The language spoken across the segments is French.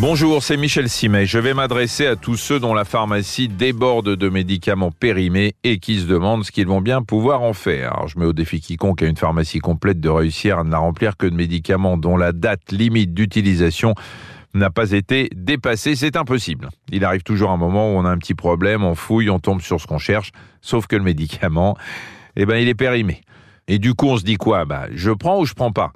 Bonjour, c'est Michel Simet. Je vais m'adresser à tous ceux dont la pharmacie déborde de médicaments périmés et qui se demandent ce qu'ils vont bien pouvoir en faire. Je mets au défi quiconque à une pharmacie complète de réussir à ne la remplir que de médicaments dont la date limite d'utilisation n'a pas été dépassée. C'est impossible. Il arrive toujours un moment où on a un petit problème, on fouille, on tombe sur ce qu'on cherche, sauf que le médicament, eh ben, il est périmé. Et du coup, on se dit quoi? Bah, Je prends ou je prends pas?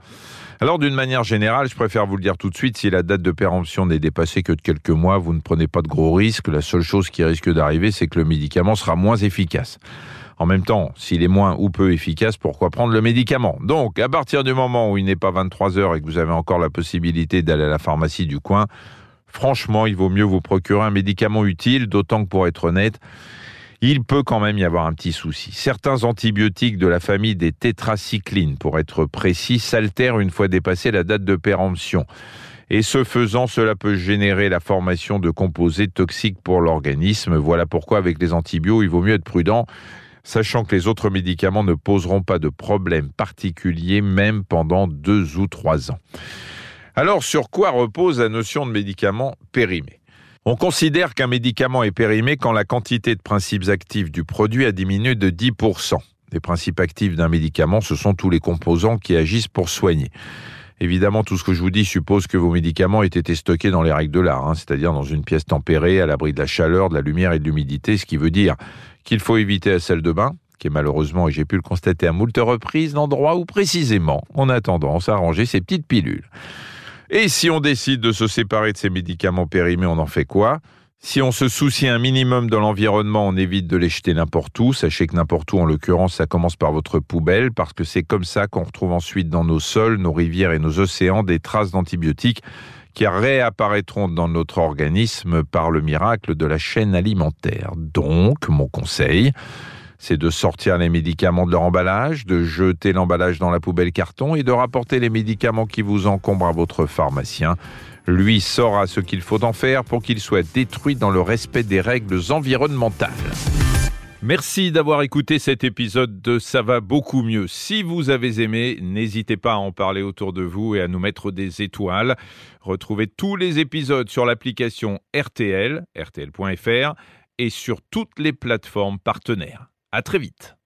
Alors d'une manière générale, je préfère vous le dire tout de suite, si la date de péremption n'est dépassée que de quelques mois, vous ne prenez pas de gros risques. La seule chose qui risque d'arriver, c'est que le médicament sera moins efficace. En même temps, s'il est moins ou peu efficace, pourquoi prendre le médicament? Donc, à partir du moment où il n'est pas 23 heures et que vous avez encore la possibilité d'aller à la pharmacie du coin, franchement, il vaut mieux vous procurer un médicament utile, d'autant que pour être honnête, il peut quand même y avoir un petit souci. Certains antibiotiques de la famille des tétracyclines, pour être précis, s'altèrent une fois dépassée la date de péremption. Et ce faisant, cela peut générer la formation de composés toxiques pour l'organisme. Voilà pourquoi avec les antibiotiques, il vaut mieux être prudent, sachant que les autres médicaments ne poseront pas de problème particulier même pendant deux ou trois ans. Alors, sur quoi repose la notion de médicament périmé? On considère qu'un médicament est périmé quand la quantité de principes actifs du produit a diminué de 10%. Les principes actifs d'un médicament, ce sont tous les composants qui agissent pour soigner. Évidemment, tout ce que je vous dis suppose que vos médicaments aient été stockés dans les règles de l'art, hein, c'est-à-dire dans une pièce tempérée, à l'abri de la chaleur, de la lumière et de l'humidité, ce qui veut dire qu'il faut éviter la salle de bain, qui est malheureusement, et j'ai pu le constater à moult reprises, l'endroit où précisément on a tendance à ranger ces petites pilules. Et si on décide de se séparer de ces médicaments périmés, on en fait quoi? Si on se soucie un minimum de l'environnement, on évite de les jeter n'importe où. Sachez que n'importe où, en l'occurrence, ça commence par votre poubelle, parce que c'est comme ça qu'on retrouve ensuite dans nos sols, nos rivières et nos océans des traces d'antibiotiques qui réapparaîtront dans notre organisme par le miracle de la chaîne alimentaire. Donc, mon conseil, c'est de sortir les médicaments de leur emballage, de jeter l'emballage dans la poubelle carton et de rapporter les médicaments qui vous encombrent à votre pharmacien. Lui saura ce qu'il faut en faire pour qu'il soit détruit dans le respect des règles environnementales. Merci d'avoir écouté cet épisode de Ça va beaucoup mieux. Si vous avez aimé, n'hésitez pas à en parler autour de vous et à nous mettre des étoiles. Retrouvez tous les épisodes sur l'application RTL, rtl.fr et sur toutes les plateformes partenaires. À très vite.